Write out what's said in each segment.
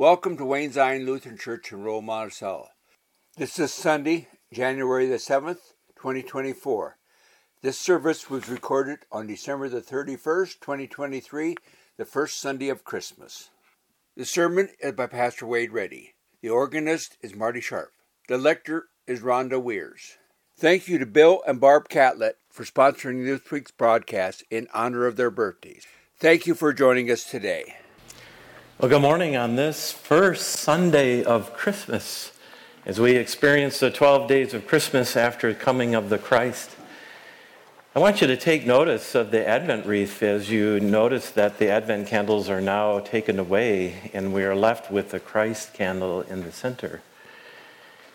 Welcome to Wayne Zion Lutheran Church in Roll Monticello. This is Sunday, January the 7th, 2024. This service was recorded on December the 31st, 2023, the first Sunday of Christmas. The sermon is by Pastor Wade Reddy. The organist is Marty Sharp. The lector is Rhonda Weirs. Thank you to Bill and Barb Catlett for sponsoring this week's broadcast in honor of their birthdays. Thank you for joining us today. Well, good morning on this first Sunday of Christmas as we experience the 12 days of Christmas after the coming of the Christ. I want you to take notice of the Advent wreath as you notice that the Advent candles are now taken away and we are left with the Christ candle in the center.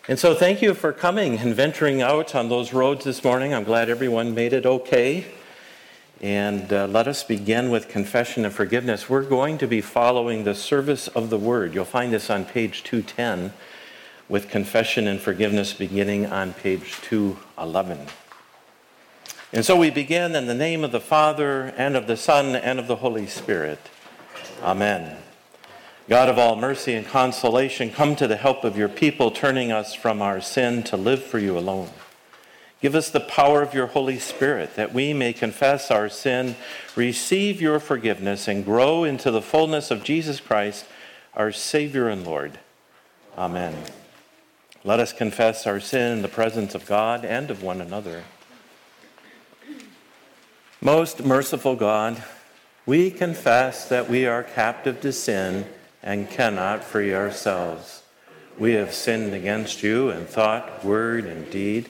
And so, thank you for coming and venturing out on those roads this morning. I'm glad everyone made it okay. And uh, let us begin with confession and forgiveness. We're going to be following the service of the word. You'll find this on page 210 with confession and forgiveness beginning on page 211. And so we begin in the name of the Father, and of the Son, and of the Holy Spirit. Amen. God of all mercy and consolation, come to the help of your people, turning us from our sin to live for you alone. Give us the power of your Holy Spirit that we may confess our sin, receive your forgiveness, and grow into the fullness of Jesus Christ, our Savior and Lord. Amen. Let us confess our sin in the presence of God and of one another. Most merciful God, we confess that we are captive to sin and cannot free ourselves. We have sinned against you in thought, word, and deed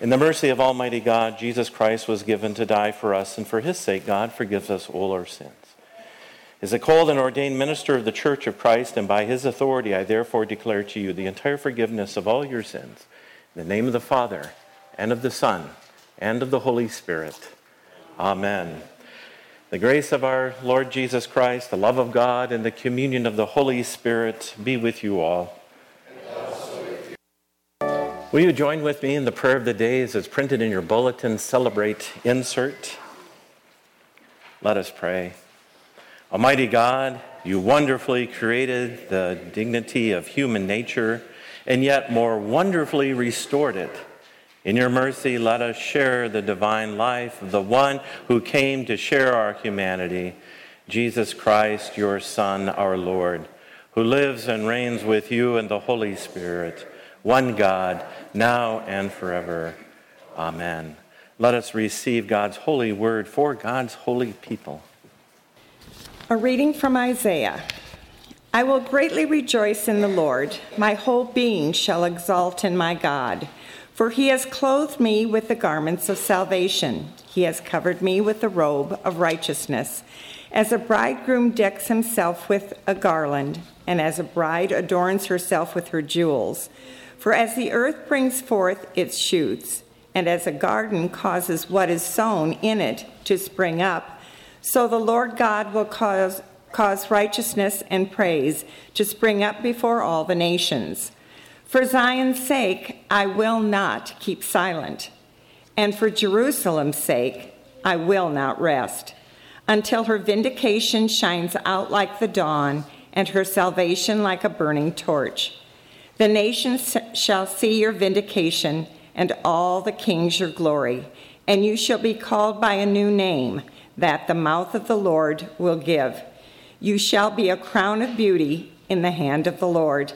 In the mercy of Almighty God, Jesus Christ was given to die for us, and for his sake, God forgives us all our sins. As a called and ordained minister of the Church of Christ, and by his authority, I therefore declare to you the entire forgiveness of all your sins. In the name of the Father, and of the Son, and of the Holy Spirit. Amen. The grace of our Lord Jesus Christ, the love of God, and the communion of the Holy Spirit be with you all. Will you join with me in the prayer of the day as printed in your bulletin? Celebrate insert. Let us pray. Almighty God, you wonderfully created the dignity of human nature and yet more wonderfully restored it. In your mercy, let us share the divine life of the one who came to share our humanity, Jesus Christ, your Son, our Lord, who lives and reigns with you in the Holy Spirit one God, now and forever. Amen. Let us receive God's holy word for God's holy people. A reading from Isaiah. I will greatly rejoice in the Lord. My whole being shall exult in my God. For he has clothed me with the garments of salvation. He has covered me with the robe of righteousness. As a bridegroom decks himself with a garland, and as a bride adorns herself with her jewels, for as the earth brings forth its shoots, and as a garden causes what is sown in it to spring up, so the Lord God will cause, cause righteousness and praise to spring up before all the nations. For Zion's sake, I will not keep silent, and for Jerusalem's sake, I will not rest, until her vindication shines out like the dawn, and her salvation like a burning torch. The nations shall see your vindication, and all the kings your glory, and you shall be called by a new name that the mouth of the Lord will give. You shall be a crown of beauty in the hand of the Lord,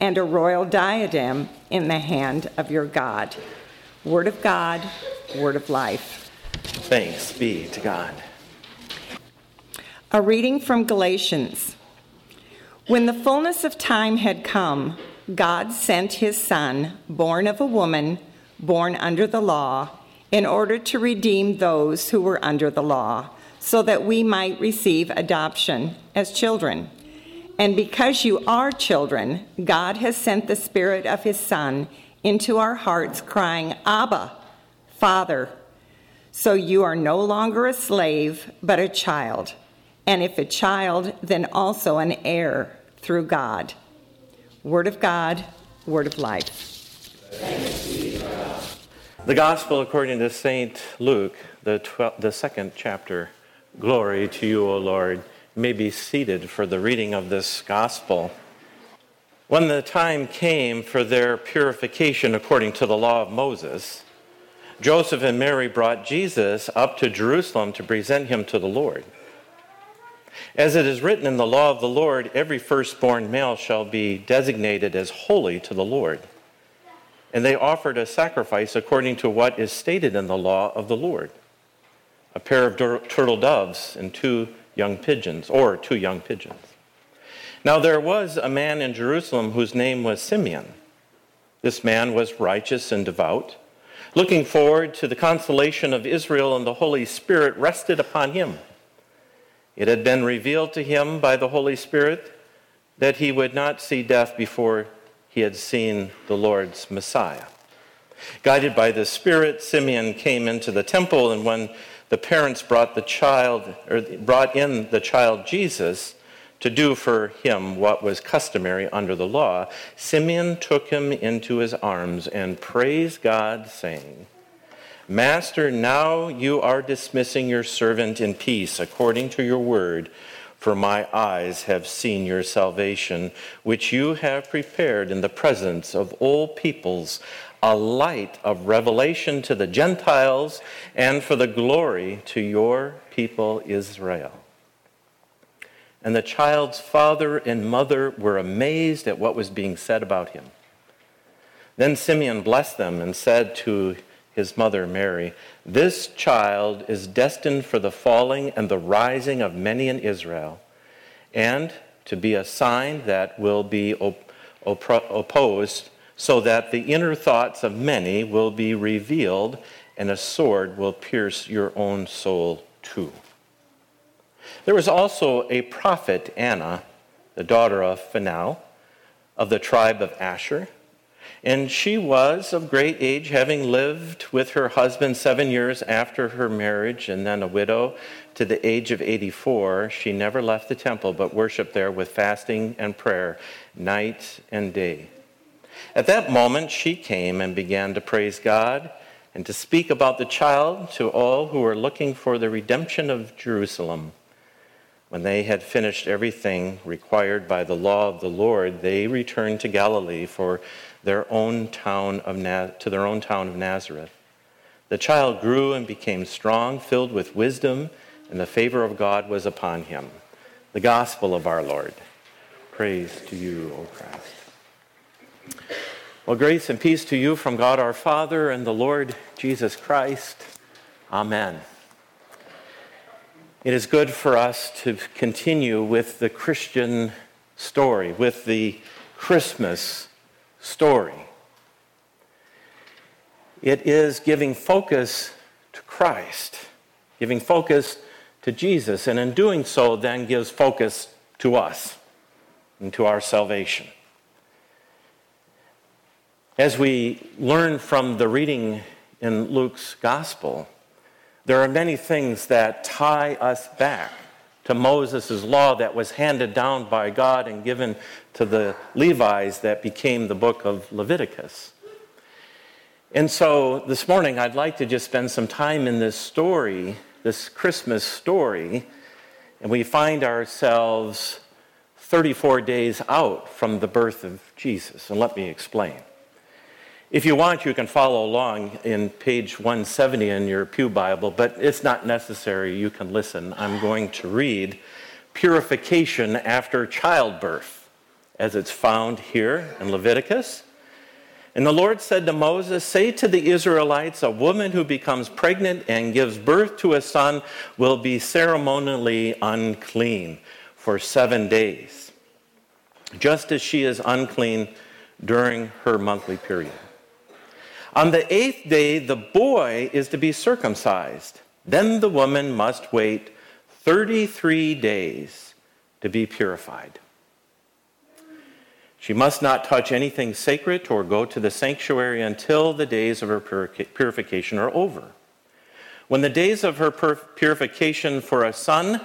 and a royal diadem in the hand of your God. Word of God, word of life. Thanks be to God. A reading from Galatians. When the fullness of time had come, God sent his Son, born of a woman, born under the law, in order to redeem those who were under the law, so that we might receive adoption as children. And because you are children, God has sent the Spirit of His Son into our hearts, crying, Abba, Father. So you are no longer a slave, but a child. And if a child, then also an heir through God. Word of God, word of life. The Gospel according to St. Luke, the, tw- the second chapter. Glory to you, O Lord. You may be seated for the reading of this Gospel. When the time came for their purification according to the law of Moses, Joseph and Mary brought Jesus up to Jerusalem to present him to the Lord. As it is written in the law of the Lord, every firstborn male shall be designated as holy to the Lord. And they offered a sacrifice according to what is stated in the law of the Lord a pair of turtle doves and two young pigeons, or two young pigeons. Now there was a man in Jerusalem whose name was Simeon. This man was righteous and devout Looking forward to the consolation of Israel and the Holy Spirit rested upon him. It had been revealed to him by the Holy Spirit that he would not see death before he had seen the Lord's Messiah. Guided by the Spirit, Simeon came into the temple, and when the parents brought the child, or brought in the child Jesus, to do for him what was customary under the law, Simeon took him into his arms and praised God, saying, Master, now you are dismissing your servant in peace according to your word, for my eyes have seen your salvation, which you have prepared in the presence of all peoples, a light of revelation to the Gentiles and for the glory to your people Israel. And the child's father and mother were amazed at what was being said about him. Then Simeon blessed them and said to his mother Mary, This child is destined for the falling and the rising of many in Israel, and to be a sign that will be op- op- opposed, so that the inner thoughts of many will be revealed, and a sword will pierce your own soul too. There was also a prophet, Anna, the daughter of Phanuel, of the tribe of Asher. And she was of great age, having lived with her husband seven years after her marriage, and then a widow to the age of 84. She never left the temple, but worshiped there with fasting and prayer night and day. At that moment, she came and began to praise God and to speak about the child to all who were looking for the redemption of Jerusalem. When they had finished everything required by the law of the Lord, they returned to Galilee for their own town of Na- to their own town of Nazareth. The child grew and became strong, filled with wisdom, and the favor of God was upon him. The gospel of our Lord. Praise to you, O Christ. Well, grace and peace to you from God our Father and the Lord Jesus Christ. Amen. It is good for us to continue with the Christian story, with the Christmas story. It is giving focus to Christ, giving focus to Jesus, and in doing so, then gives focus to us and to our salvation. As we learn from the reading in Luke's gospel, there are many things that tie us back to Moses' law that was handed down by God and given to the Levites that became the book of Leviticus. And so this morning, I'd like to just spend some time in this story, this Christmas story, and we find ourselves 34 days out from the birth of Jesus. And let me explain. If you want, you can follow along in page 170 in your Pew Bible, but it's not necessary. You can listen. I'm going to read Purification After Childbirth, as it's found here in Leviticus. And the Lord said to Moses, Say to the Israelites, a woman who becomes pregnant and gives birth to a son will be ceremonially unclean for seven days, just as she is unclean during her monthly period. On the eighth day, the boy is to be circumcised. Then the woman must wait 33 days to be purified. She must not touch anything sacred or go to the sanctuary until the days of her purification are over. When the days of her purification for a son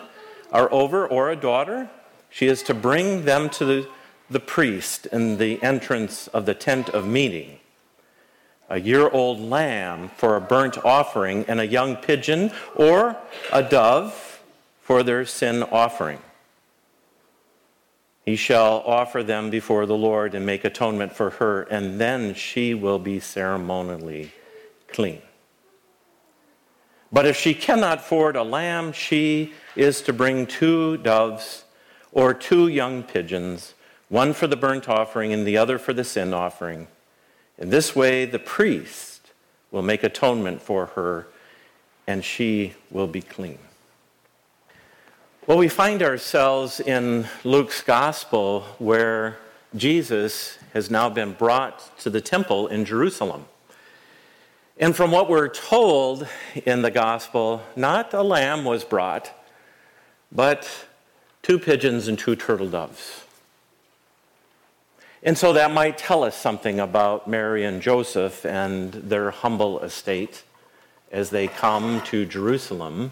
are over or a daughter, she is to bring them to the, the priest in the entrance of the tent of meeting. A year old lamb for a burnt offering, and a young pigeon or a dove for their sin offering. He shall offer them before the Lord and make atonement for her, and then she will be ceremonially clean. But if she cannot afford a lamb, she is to bring two doves or two young pigeons, one for the burnt offering and the other for the sin offering. In this way, the priest will make atonement for her, and she will be clean. Well, we find ourselves in Luke's gospel where Jesus has now been brought to the temple in Jerusalem. And from what we're told in the gospel, not a lamb was brought, but two pigeons and two turtle doves. And so that might tell us something about Mary and Joseph and their humble estate as they come to Jerusalem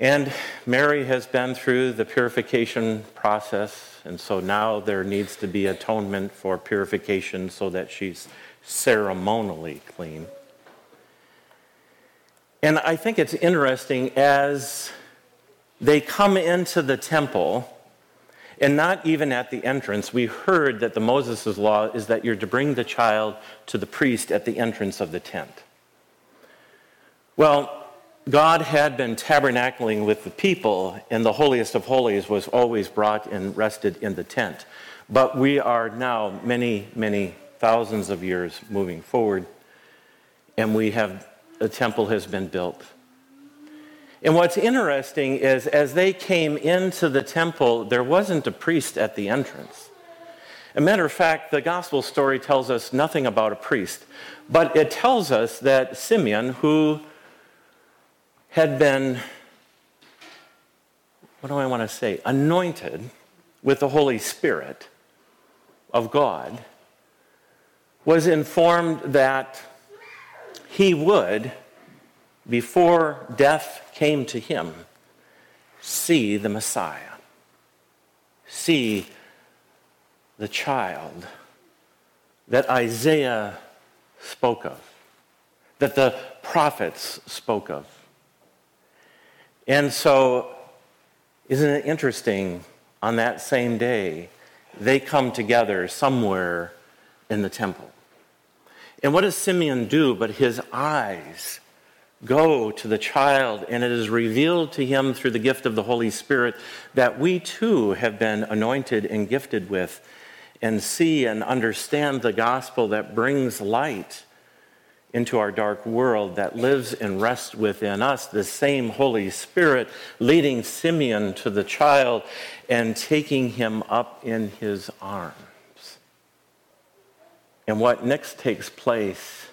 and Mary has been through the purification process, and so now there needs to be atonement for purification so that she's ceremonially clean. And I think it's interesting as they come into the temple, and not even at the entrance, we heard that the Moses' law is that you're to bring the child to the priest at the entrance of the tent. Well, God had been tabernacling with the people, and the holiest of holies was always brought and rested in the tent. But we are now many, many thousands of years moving forward, and we have a temple has been built. And what's interesting is as they came into the temple, there wasn't a priest at the entrance. A matter of fact, the gospel story tells us nothing about a priest, but it tells us that Simeon, who had been, what do I want to say, anointed with the Holy Spirit of God, was informed that he would, before death came to him, see the Messiah, see the child that Isaiah spoke of, that the prophets spoke of. And so, isn't it interesting? On that same day, they come together somewhere in the temple. And what does Simeon do? But his eyes go to the child, and it is revealed to him through the gift of the Holy Spirit that we too have been anointed and gifted with, and see and understand the gospel that brings light into our dark world that lives and rests within us, the same Holy Spirit leading Simeon to the child and taking him up in his arms. And what next takes place,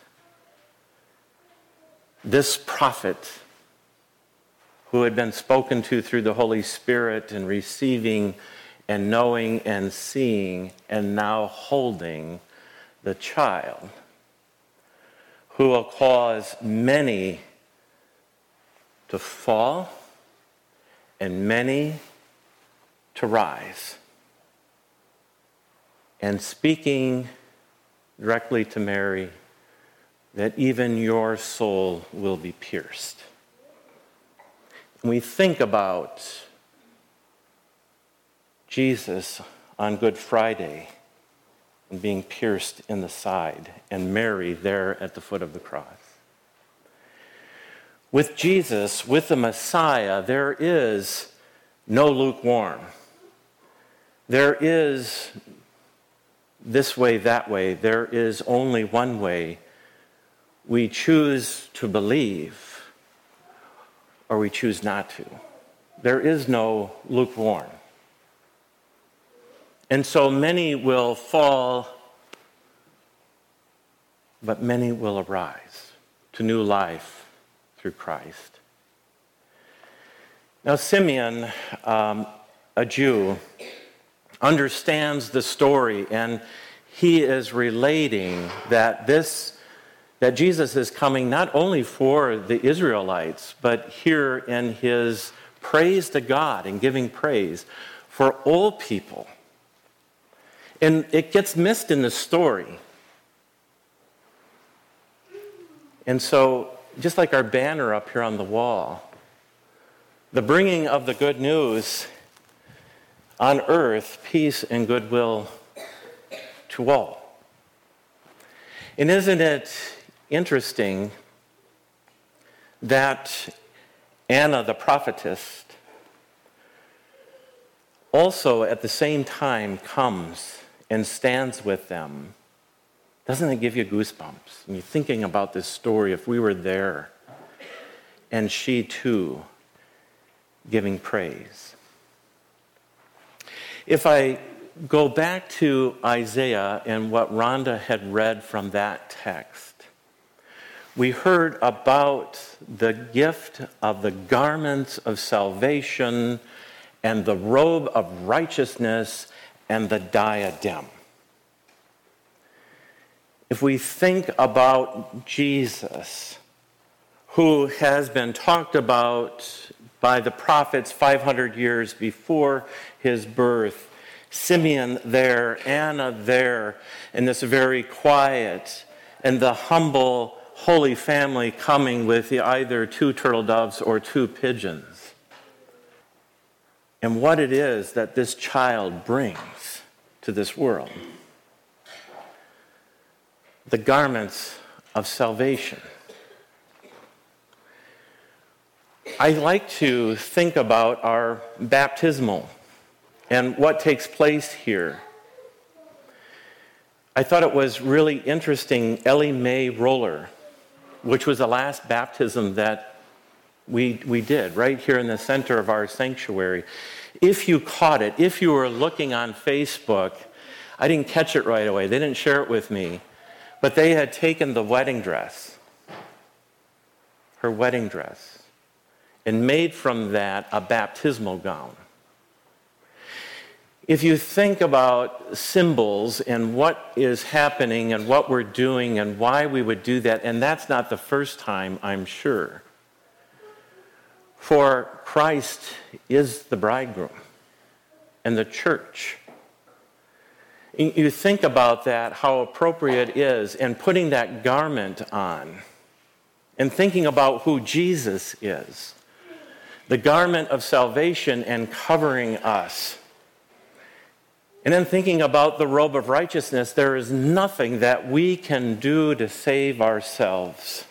this prophet who had been spoken to through the Holy Spirit and receiving and knowing and seeing and now holding the child who will cause many to fall and many to rise. And speaking directly to Mary, that even your soul will be pierced. And we think about Jesus on Good Friday and being pierced in the side, and Mary there at the foot of the cross. With Jesus, with the Messiah, there is no lukewarm. There is this way, that way. There is only one way. We choose to believe or we choose not to. There is no lukewarm. And so many will fall, but many will arise to new life through Christ. Now, Simeon, um, a Jew, understands the story and he is relating that this that Jesus is coming not only for the Israelites but here in his praise to God and giving praise for all people. And it gets missed in the story. And so, just like our banner up here on the wall, the bringing of the good news on earth, peace and goodwill to all. And isn't it interesting that Anna the prophetess also at the same time comes and stands with them? Doesn't it give you goosebumps? And you're thinking about this story if we were there and she too giving praise. If I go back to Isaiah and what Rhonda had read from that text, we heard about the gift of the garments of salvation and the robe of righteousness and the diadem. If we think about Jesus, who has been talked about by the prophets 500 years before his birth, Simeon there, Anna there, in this very quiet and the humble Holy Family coming with either two turtle doves or two pigeons. And what it is that this child brings to this world the garments of salvation. I like to think about our baptismal and what takes place here. I thought it was really interesting. Ellie Mae Roller, which was the last baptism that we, we did right here in the center of our sanctuary. If you caught it, if you were looking on Facebook, I didn't catch it right away. They didn't share it with me. But they had taken the wedding dress, her wedding dress, and made from that a baptismal gown. If you think about symbols and what is happening and what we're doing and why we would do that, and that's not the first time, I'm sure. For Christ is the bridegroom, and the church you think about that, how appropriate it is, and putting that garment on, and thinking about who Jesus is the garment of salvation and covering us. And then thinking about the robe of righteousness, there is nothing that we can do to save ourselves.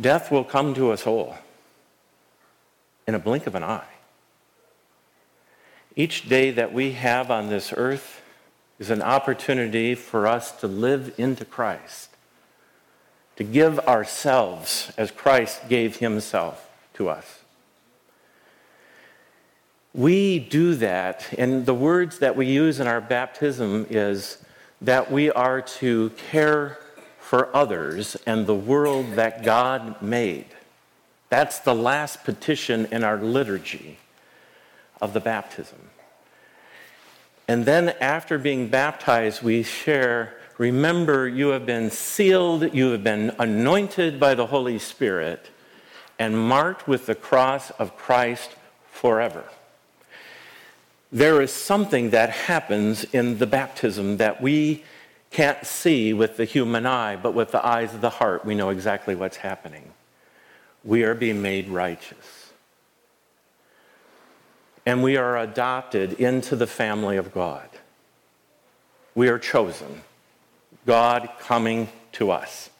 Death will come to us all in a blink of an eye. Each day that we have on this earth is an opportunity for us to live into Christ, to give ourselves as Christ gave himself to us. We do that, and the words that we use in our baptism is that we are to care for others and the world that God made. That's the last petition in our liturgy of the baptism. And then after being baptized, we share remember, you have been sealed, you have been anointed by the Holy Spirit, and marked with the cross of Christ forever. There is something that happens in the baptism that we can't see with the human eye, but with the eyes of the heart, we know exactly what's happening. We are being made righteous and we are adopted into the family of God. We are chosen, God coming to us.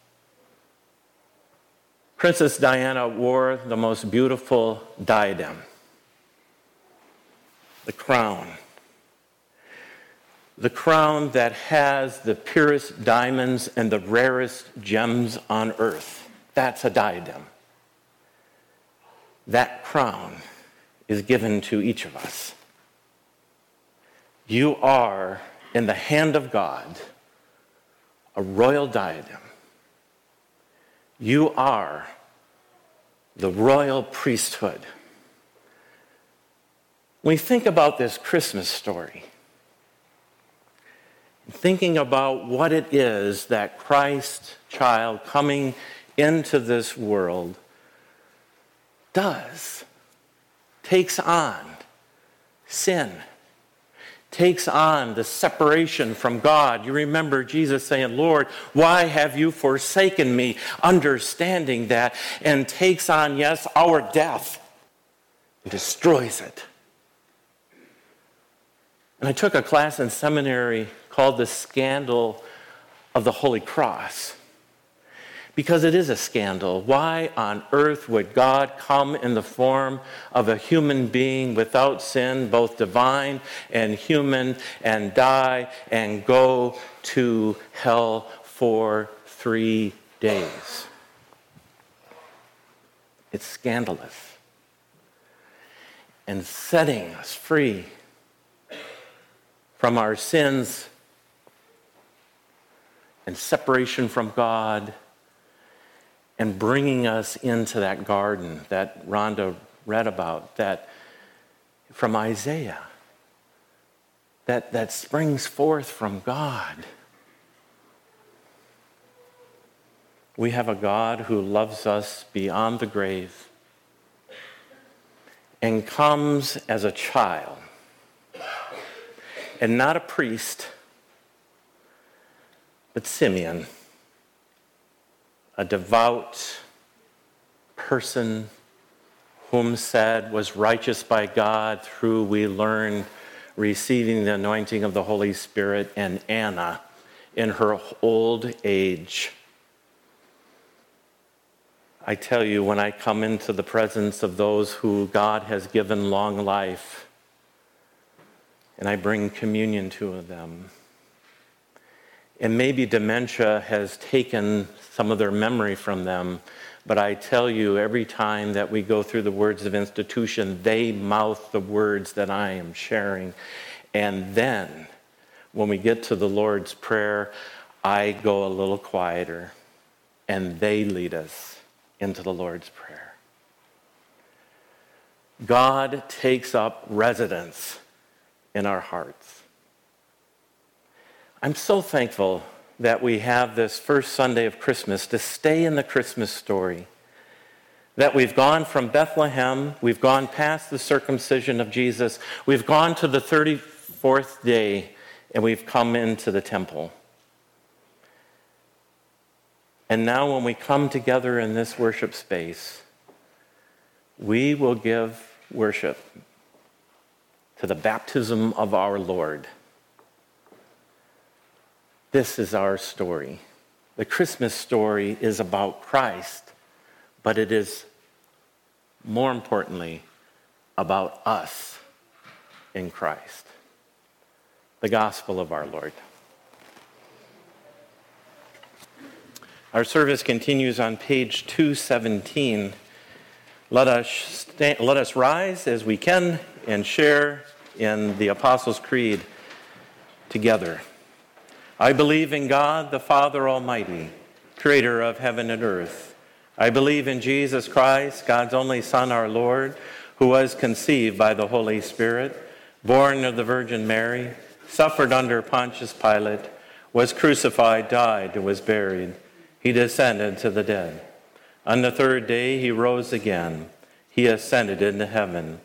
Princess Diana wore the most beautiful diadem, the crown. The crown that has the purest diamonds and the rarest gems on earth. That's a diadem. That crown is given to each of us. You are, in the hand of God, a royal diadem. You are the royal priesthood. When we think about this Christmas story, thinking about what it is that Christ child coming into this world does, takes on sin, takes on the separation from God. You remember Jesus saying, Lord, why have you forsaken me? Understanding that, and takes on, yes, our death, destroys it. And I took a class in seminary called The Scandal of the Holy Cross because it is a scandal. Why on earth would God come in the form of a human being without sin, both divine and human, and die and go to hell for three days? It's scandalous. And setting us free from our sins and separation from God and bringing us into that garden that Rhonda read about, that from Isaiah, that, that springs forth from God. We have a God who loves us beyond the grave and comes as a child and not a priest, but Simeon a devout person whom said was righteous by God through we learn receiving the anointing of the Holy Spirit and Anna in her old age. I tell you, when I come into the presence of those who God has given long life, and I bring communion to them, and maybe dementia has taken some of their memory from them. But I tell you, every time that we go through the words of institution, they mouth the words that I am sharing. And then, when we get to the Lord's Prayer, I go a little quieter, and they lead us into the Lord's Prayer. God takes up residence in our hearts. I'm so thankful that we have this first Sunday of Christmas to stay in the Christmas story. That we've gone from Bethlehem, we've gone past the circumcision of Jesus, we've gone to the 34th day, and we've come into the temple. And now, when we come together in this worship space, we will give worship to the baptism of our Lord. This is our story. The Christmas story is about Christ, but it is more importantly about us in Christ. The gospel of our Lord. Our service continues on page 217. Let us, stand, let us rise as we can and share in the Apostles' Creed together. I believe in God, the Father Almighty, creator of heaven and earth. I believe in Jesus Christ, God's only Son, our Lord, who was conceived by the Holy Spirit, born of the Virgin Mary, suffered under Pontius Pilate, was crucified, died, and was buried. He descended to the dead. On the third day, he rose again. He ascended into heaven.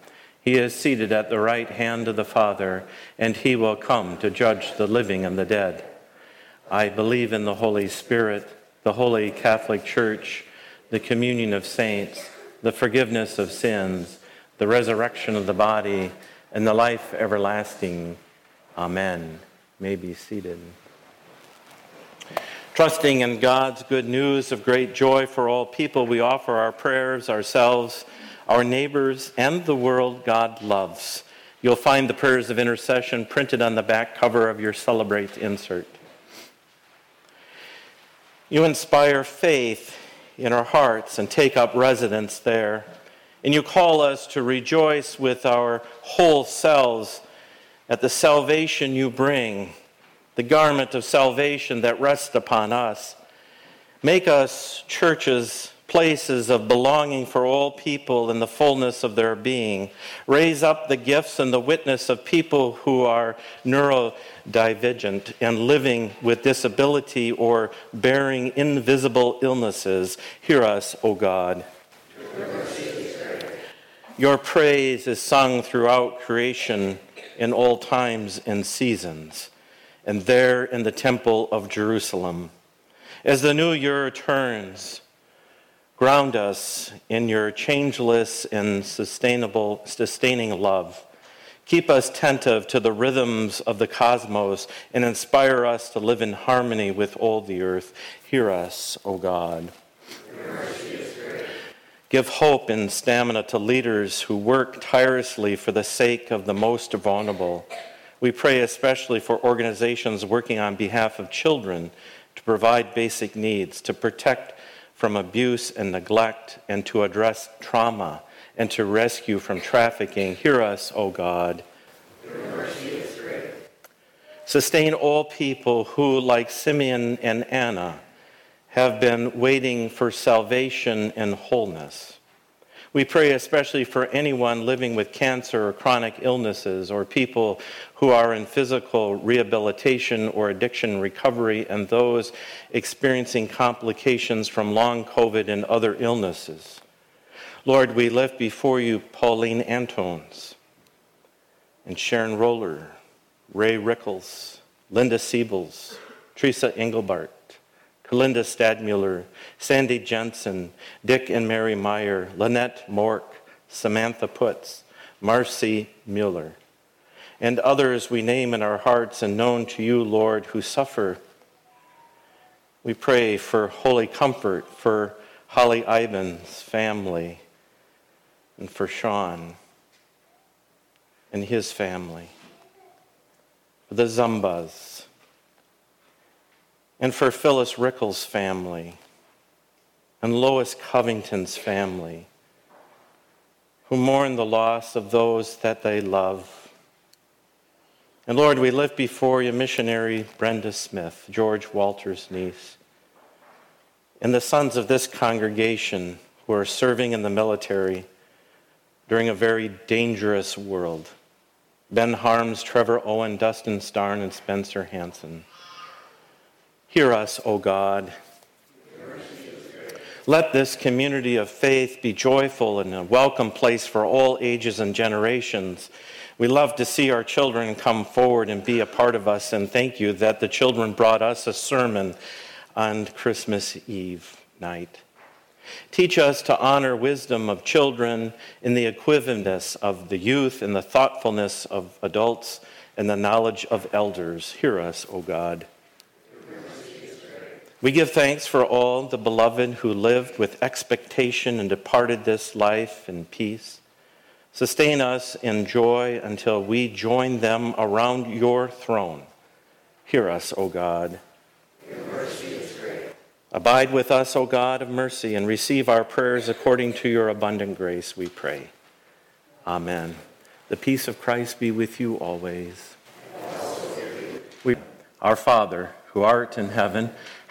He is seated at the right hand of the Father, and he will come to judge the living and the dead. I believe in the Holy Spirit, the Holy Catholic Church, the communion of saints, the forgiveness of sins, the resurrection of the body, and the life everlasting. Amen. May be seated. Trusting in God's good news of great joy for all people, we offer our prayers, ourselves, our neighbors, and the world God loves. You'll find the prayers of intercession printed on the back cover of your Celebrate insert. You inspire faith in our hearts and take up residence there. And you call us to rejoice with our whole selves at the salvation you bring, the garment of salvation that rests upon us. Make us churches places of belonging for all people in the fullness of their being. Raise up the gifts and the witness of people who are neurodivergent and living with disability or bearing invisible illnesses. Hear us, O God. Your praise is sung throughout creation in all times and seasons, and there in the temple of Jerusalem. As the new year turns, ground us in your changeless and sustainable, sustaining love. Keep us attentive to the rhythms of the cosmos and inspire us to live in harmony with all the earth. Hear us, O God. Give hope and stamina to leaders who work tirelessly for the sake of the most vulnerable. We pray especially for organizations working on behalf of children to provide basic needs, to protect from abuse and neglect, and to address trauma and to rescue from trafficking. Hear us, O God. Sustain all people who, like Simeon and Anna, have been waiting for salvation and wholeness. We pray especially for anyone living with cancer or chronic illnesses, or people who are in physical rehabilitation or addiction recovery, and those experiencing complications from long COVID and other illnesses. Lord, we lift before you Pauline Antones and Sharon Roller, Ray Rickles, Linda Siebels, Teresa Engelbart, Kalinda Stadmuller, Sandy Jensen, Dick and Mary Meyer, Lynette Mork, Samantha Putz, Marcy Mueller, and others we name in our hearts and known to you, Lord, who suffer. We pray for holy comfort for Holly Ivan's family and for Sean and his family, for the Zumbas and for Phyllis Rickles' family and Lois Covington's family, who mourn the loss of those that they love. And Lord, we lift before you missionary Brenda Smith, George Walter's niece, and the sons of this congregation who are serving in the military during a very dangerous world. Ben Harms, Trevor Owen, Dustin Starn, and Spencer Hansen. Hear us, O God. Let this community of faith be joyful and a welcome place for all ages and generations. We love to see our children come forward and be a part of us, and thank you that the children brought us a sermon on Christmas Eve night. Teach us to honor wisdom of children in the equivocness of the youth, in the thoughtfulness of adults, and the knowledge of elders. Hear us, O God. We give thanks for all the beloved who lived with expectation and departed this life in peace. Sustain us in joy until we join them around your throne. Hear us, O God. Abide with us, O God of mercy, and receive our prayers according to your abundant grace, we pray. Amen. The peace of Christ be with you always. We, our Father, who art in heaven,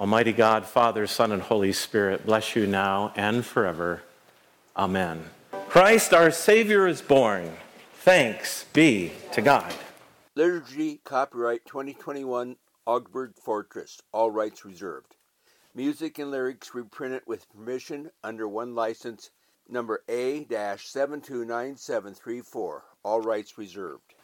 Almighty God, Father, Son, and Holy Spirit, bless you now and forever. Amen. Christ our Savior is born. Thanks be to God. Liturgy copyright 2021 Augsburg Fortress, all rights reserved. Music and lyrics reprinted with permission under one license number A 729734, all rights reserved.